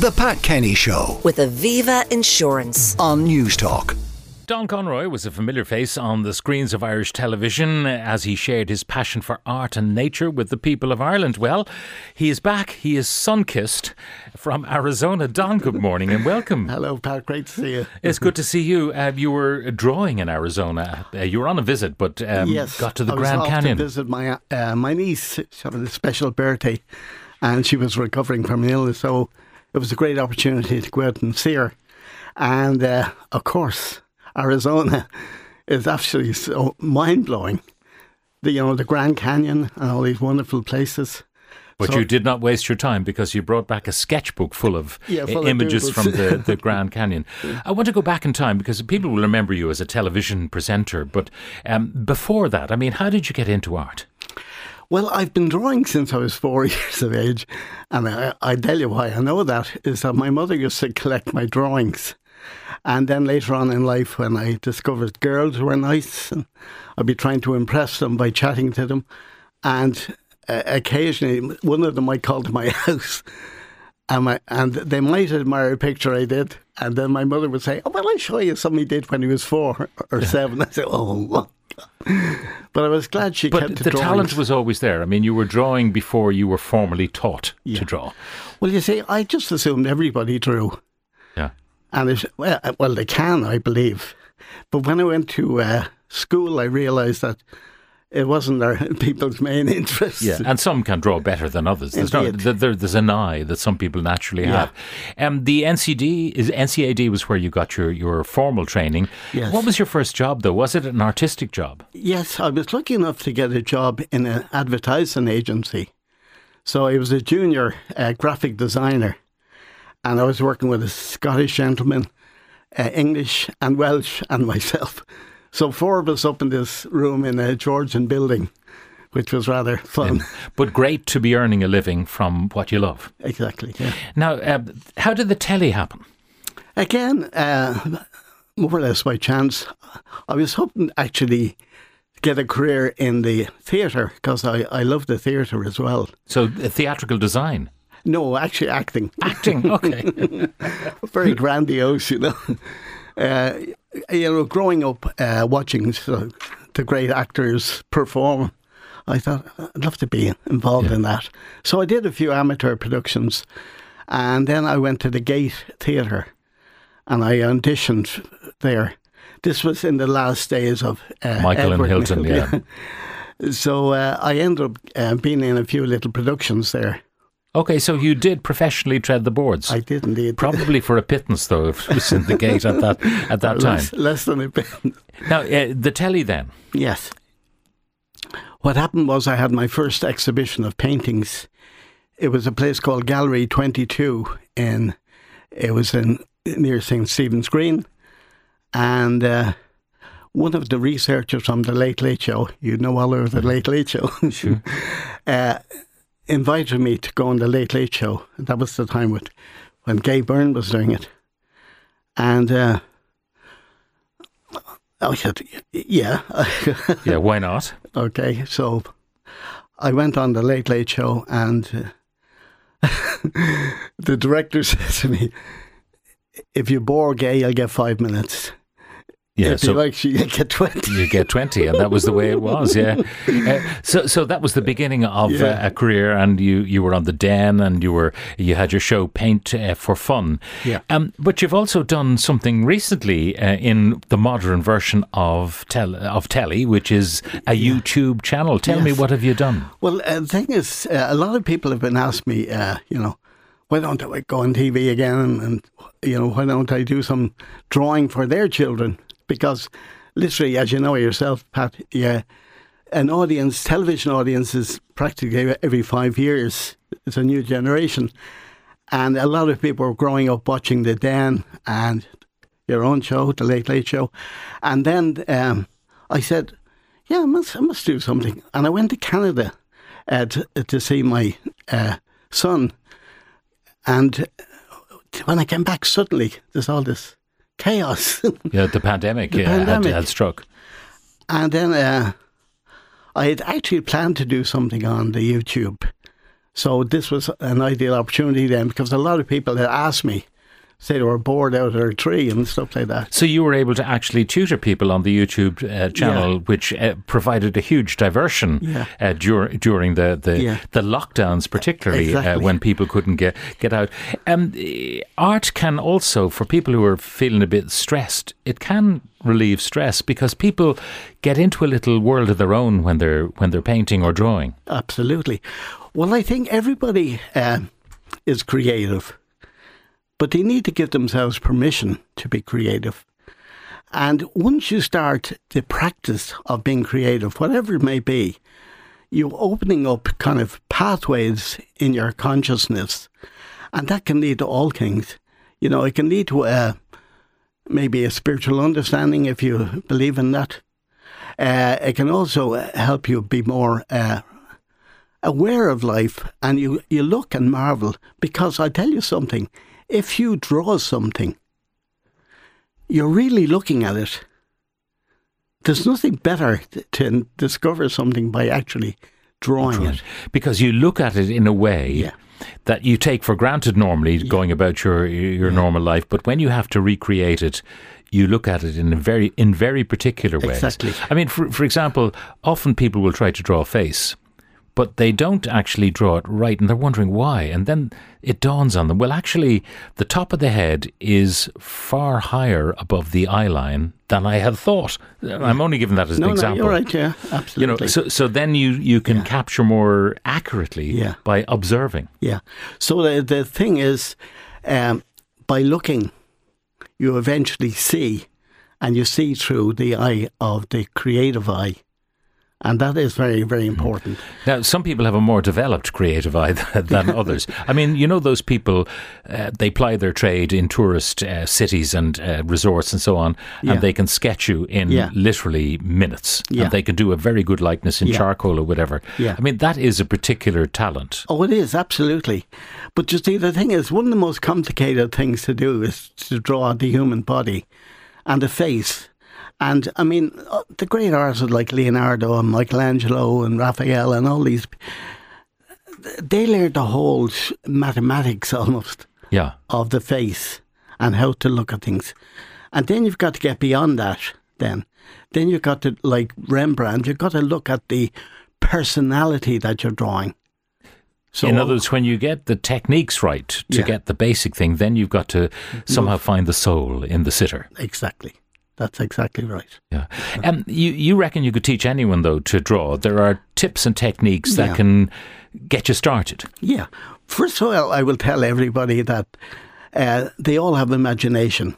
The Pat Kenny Show with Aviva Insurance. on Newstalk. Don Conroy was a familiar face on the screens of Irish television as he shared his passion for art and nature with the people of Ireland. Well, he is back. He is sun kissed from Arizona. Don, good morning and welcome. Hello, Pat. Great to see you. It's good to see you. Uh, you were drawing in Arizona. Uh, you were on a visit, but um, yes, got to the I was Grand off Canyon. to visit my uh, my niece. She had a special birthday, and she was recovering from an illness. So it was a great opportunity to go out and see her. And uh, of course, Arizona is absolutely so mind blowing. The you know the Grand Canyon and all these wonderful places. But So- you did not waste your time because you brought back a sketchbook full of Yeah, full images doodles. from the, the Grand Canyon. I want to go back in time because people will remember you as a television presenter. But um, before that, I mean, how did you get into art? Well, I've been drawing since I was four years of age, and I, I tell you why I know that is that my mother used to collect my drawings, and then later on in life, when I discovered girls were nice, and I'd be trying to impress them by chatting to them, and uh, occasionally one of them might call to my house. And, my, and they might admire a picture I did, and then my mother would say, "Oh, well, I'll show you something he did when he was four or seven. I said, "Oh, but I was glad she But kept the talent was always there. I mean, you were drawing before you were formally taught Yeah. to draw. Well, you see, I just assumed everybody drew, Yeah. and it, well, uh, well, they can, I believe. But when I went to uh, school, I realised that it wasn't their people's main interest. Yeah, and some can draw better than others. There's, no, there, there- there's an eye that some people naturally Yeah. have. Um, the NCD is NCAD was where you got your, your formal training. Yes. What was your first job though? Was it an artistic job? Yes, I was lucky enough to get a job in an advertising agency. So I was a junior uh, graphic designer, and I was working with a Scottish gentleman, uh, English and Welsh, and myself. So four of us up in this room in a Georgian building, which was rather fun. But great to be earning a living from what you love. Exactly. Yeah. Now, uh, how did the telly happen? Again, uh, more or less by chance, I was hoping to actually get a career in the theatre because I, I love the theatre as well. So, uh, theatrical design, No, actually acting. acting. Okay. Very grandiose, you know. Uh, you know, growing up uh, watching so, the great actors perform, I thought I'd love to be involved in that. So I did a few amateur productions, and then I went to the Gate Theatre, and I auditioned there. This was in the last days of uh, Michael and Edward Hilton, Mill, yeah. So uh, I ended up uh, being in a few little productions there. Okay, so you did professionally tread the boards. I did indeed. Probably for a pittance, though, if it was in the gate at that at that time. less, less than a bit. Now, uh, the telly then. Yes. What happened was I had my first exhibition of paintings. It was a place called Gallery 22 in it was in near St Stephen's Green, and uh, one of the researchers from the Late Late Show, you know all of the Late Late Show, Sure. uh, invited me to go on the Late Late Show. That was the time with, when Gay Byrne was doing it, and. Uh, I said, yeah. Yeah, why not? Okay, so I went on the Late Late Show, and uh, the director said to me, "If you bore Gay, you'll get five minutes. Yeah, so you like, you get 20. you get 20 and that was the way it was yeah uh, so so that was the beginning of Yeah. uh, a career and you you were on the den and you were you had your show paint uh, for fun Yeah. um but you've also done something recently uh, in the modern version of tel- of telly which is a YouTube channel tell me Yes. what have you done Well, uh, the thing is, uh, a lot of people have been asking me, uh, you know, why don't I go on TV again, and, and you know, why don't I do some drawing for their children? Because literally, as you know yourself, Pat, yeah, an audience, television audience, is practically every five years. It's a new generation, and a lot of people are growing up watching the Den and your own show, the Late Late Show, and then um, I said, yeah, I must, I must do something. And I went to Canada uh, to, to see my uh, son. And when I came back, suddenly there's all this chaos. yeah the pandemic, The had- pandemic. Had, struck and then uh, I had actually planned to do something on the YouTube So this was an ideal opportunity then because a lot of people had asked me, say they were bored out of their tree and stuff like that. So you were able to actually tutor people on the YouTube uh, channel, Yeah. which uh, provided a huge diversion Yeah. uh, dur- during the the, Yeah. the lockdowns, particularly uh, Exactly. when people couldn't get get out. Um, art can also, for people who are feeling a bit stressed, it can relieve stress because people get into a little world of their own when they're when they're painting or drawing. Absolutely. Well, I think everybody um, is creative, but they need to give themselves permission to be creative. And once you start the practice of being creative, whatever it may be, you're opening up kind of pathways in your consciousness, and that can lead to all things. You know, it can lead to a maybe a spiritual understanding if you believe in that. Uh, it can also uh, help you be more uh, aware of life and you, you look and marvel because I tell you something, if you draw something, you're really looking at it. There's nothing better to discover something by actually drawing it. because you look at it in a way Yeah. that you take for granted normally going about your your normal life but when you have to recreate it you look at it in a very in very particular ways Exactly. i mean for for example often people will try to draw a face but they don't actually draw it right and they're wondering why and then it dawns on them well actually the top of the head is far higher above the eye line than i had thought i'm only giving that as No, an no, example you're right, yeah, absolutely. you know, so so then you you can capture more accurately Yeah. by observing. Yeah. So the the thing is, um, by looking, you eventually see, and you see through the eye of the creative eye, and that is very very important. Now, some people have a more developed creative eye than, others. I mean, you know, those people uh, they ply their trade in tourist uh, cities and uh, resorts and so on, Yeah. and they can sketch you in Yeah. literally minutes, Yeah. and they can do a very good likeness in charcoal or whatever. Yeah. I mean, that is a particular talent. Oh, it is absolutely. But you see, the thing is, one of the most complicated things to do is to draw the human body and the face. And I mean, uh, the great artists like Leonardo and Michelangelo and Raphael and all these, they learned the whole mathematics almost Yeah. of the face and how to look at things. And then you've got to get beyond that then. Then you've got to, like Rembrandt, you've got to look at the personality that you're drawing. So in other words, when you get the techniques right to Yeah. get the basic thing, then you've got to somehow find the soul in the sitter. Exactly. That's exactly right. Yeah. Um, you, you reckon you could teach anyone, though, to draw? There are tips and techniques that Yeah. can get you started. Yeah. First of all, I will tell everybody that uh, they all have imagination.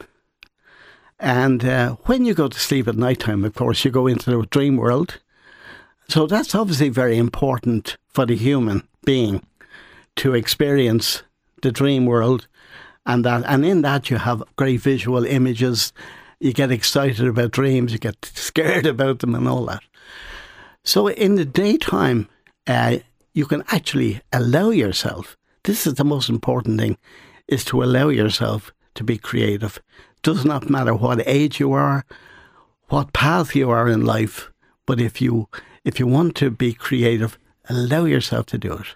And uh, when you go to sleep at night time, of course, you go into the dream world. So that's obviously very important for the human being to experience the dream world. And that, and in that, you have great visual images. You get excited about dreams, you get scared about them, and all that. So in the daytime, uh, you can actually allow yourself. This is the most important thing: is to allow yourself to be creative. Does not matter what age you are, what path you are in life, but if you if you want to be creative, allow yourself to do it.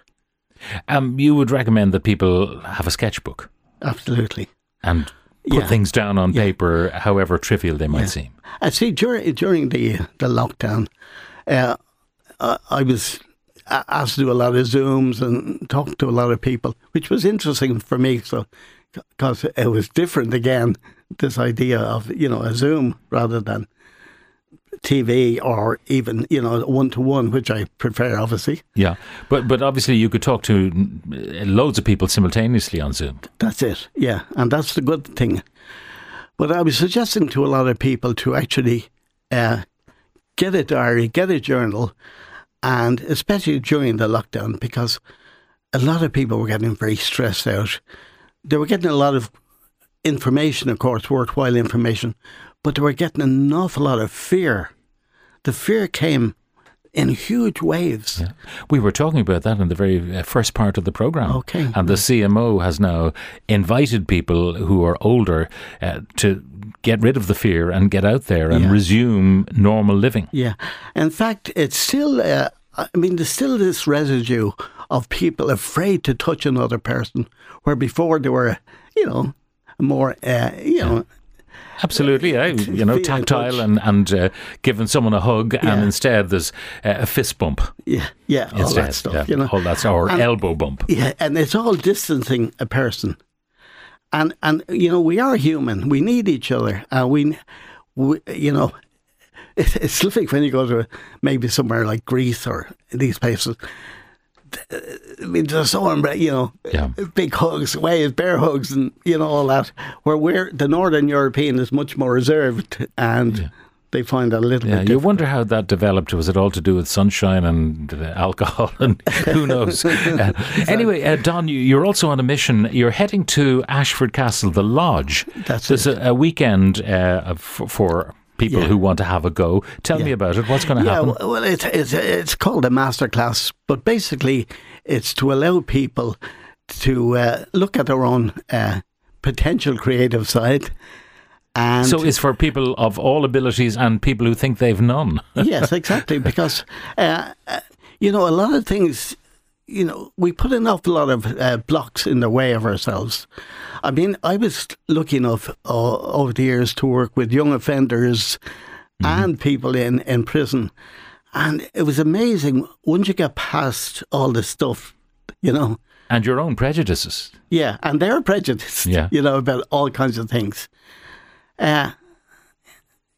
Um, you would recommend that people have a sketchbook Absolutely. and put Yeah. things down on Yeah. paper, however trivial they might Yeah. seem. I see during during the the lockdown, uh, I, I was asked to do a lot of zooms and talk to a lot of people, which was interesting for me. So, because it was different again, this idea of you know a Zoom rather than TV or even you know one to one, which I prefer, obviously. Yeah, but but obviously you could talk to mm, loads of people simultaneously on Zoom. That's it. Yeah, and that's the good thing. But I was suggesting to a lot of people to actually uh, get a diary, get a journal, and especially during the lockdown, because a lot of people were getting very stressed out. They were getting a lot of information, of course, worthwhile information, but they were getting an awful lot of fear. The fear came in huge waves. Yeah. We were talking about that in the very uh, first part of the program. Okay. And the CMO has now invited people who are older uh, to get rid of the fear and get out there and Yeah. resume normal living. Yeah. In fact, it's still uh, I mean, there's still this residue of people afraid to touch another person, where before they were, you know, more, uh, you know, Absolutely, yeah. You know, tactile and, and uh, giving someone a hug, and instead there's uh, a fist bump yeah, yeah, all instead. that stuff, yeah. you know. all that's or And- elbow bump. Yeah, and it's all distancing a person. And and you know we are human. We need each other. And we, we you know, it, it's like when you go to maybe somewhere like Greece or these places. I mean, they're so unbra- you know, Yeah. big hugs, waves, bear hugs, and you know all that. Where we're the Northern European is much more reserved, and they find that a little Yeah, bit. you wonder how that developed. Was it all to do with sunshine and uh, alcohol and who knows? Uh, anyway, uh, Don, you, you're also on a mission. You're heading to Ashford Castle, the lodge. That's There's a, a weekend uh, for, for people Yeah. who want to have a go. Tell me about it. What's going to Yeah, happen? well, it's it's it's called a masterclass, but basically, it's to allow people to uh, look at their own uh, potential creative side. And so it's for people of all abilities and people who think they've none. yes, exactly, because uh, uh, you know a lot of things. You know, we put an awful lot of uh, blocks in the way of ourselves. I mean, I was lucky enough uh, over the years to work with young offenders and people in, in prison. And it was amazing once you get past all this stuff, you know. and your own prejudices. Yeah, and they're prejudiced, Yeah. you know, about all kinds of things. Uh,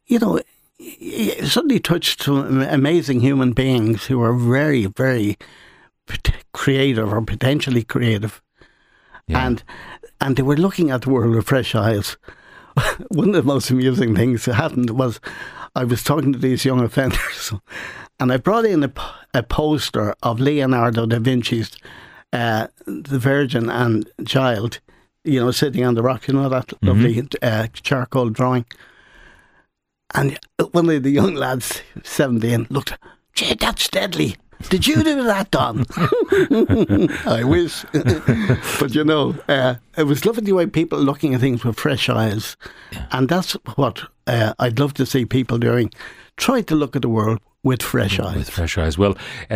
you know, y- suddenly touched some amazing human beings who are very, very creative or potentially creative. Yeah. And and they were looking at the world with fresh eyes. One of the most amusing things that happened was I was talking to these young offenders, and I brought in a, a poster of Leonardo da Vinci's uh, The Virgin and Child, you know, sitting on the rock, you know, that lovely uh, charcoal drawing. And one of the young lads, 17, looked, gee, that's deadly. Did you do that, Don? I wish. but you know, uh, it was lovely the way people looking at things with fresh eyes. And that's what uh, I'd love to see people doing. Try to look at the world with fresh eyes. With fresh eyes. Well, uh,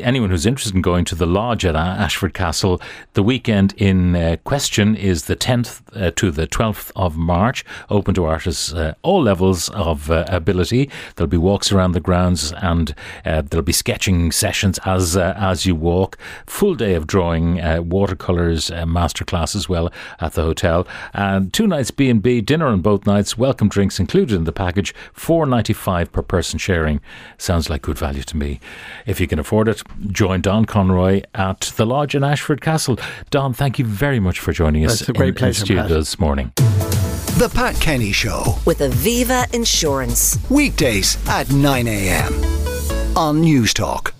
anyone who's interested in going to the lodge at Ashford Castle, the weekend in uh, question is the 10th uh, to the 12th of March, open to artists uh, all levels of uh, ability. There'll be walks around the grounds and uh, there'll be sketching sessions as uh, as you walk. Full day of drawing, uh, watercolours, uh, masterclass as well at the hotel, and two nights B and B, dinner on both nights, welcome drinks included in the package, four ninety five per person sharing. Sounds like good value to me. If you can afford it, join Don Conroy at the lodge in Ashford Castle. Don, thank you very much for joining us That's a great in, in pleasure, studio Pat. this morning. The Pat Kenny Show. With Aviva Insurance. Weekdays at 9 a.m. on Newstalk.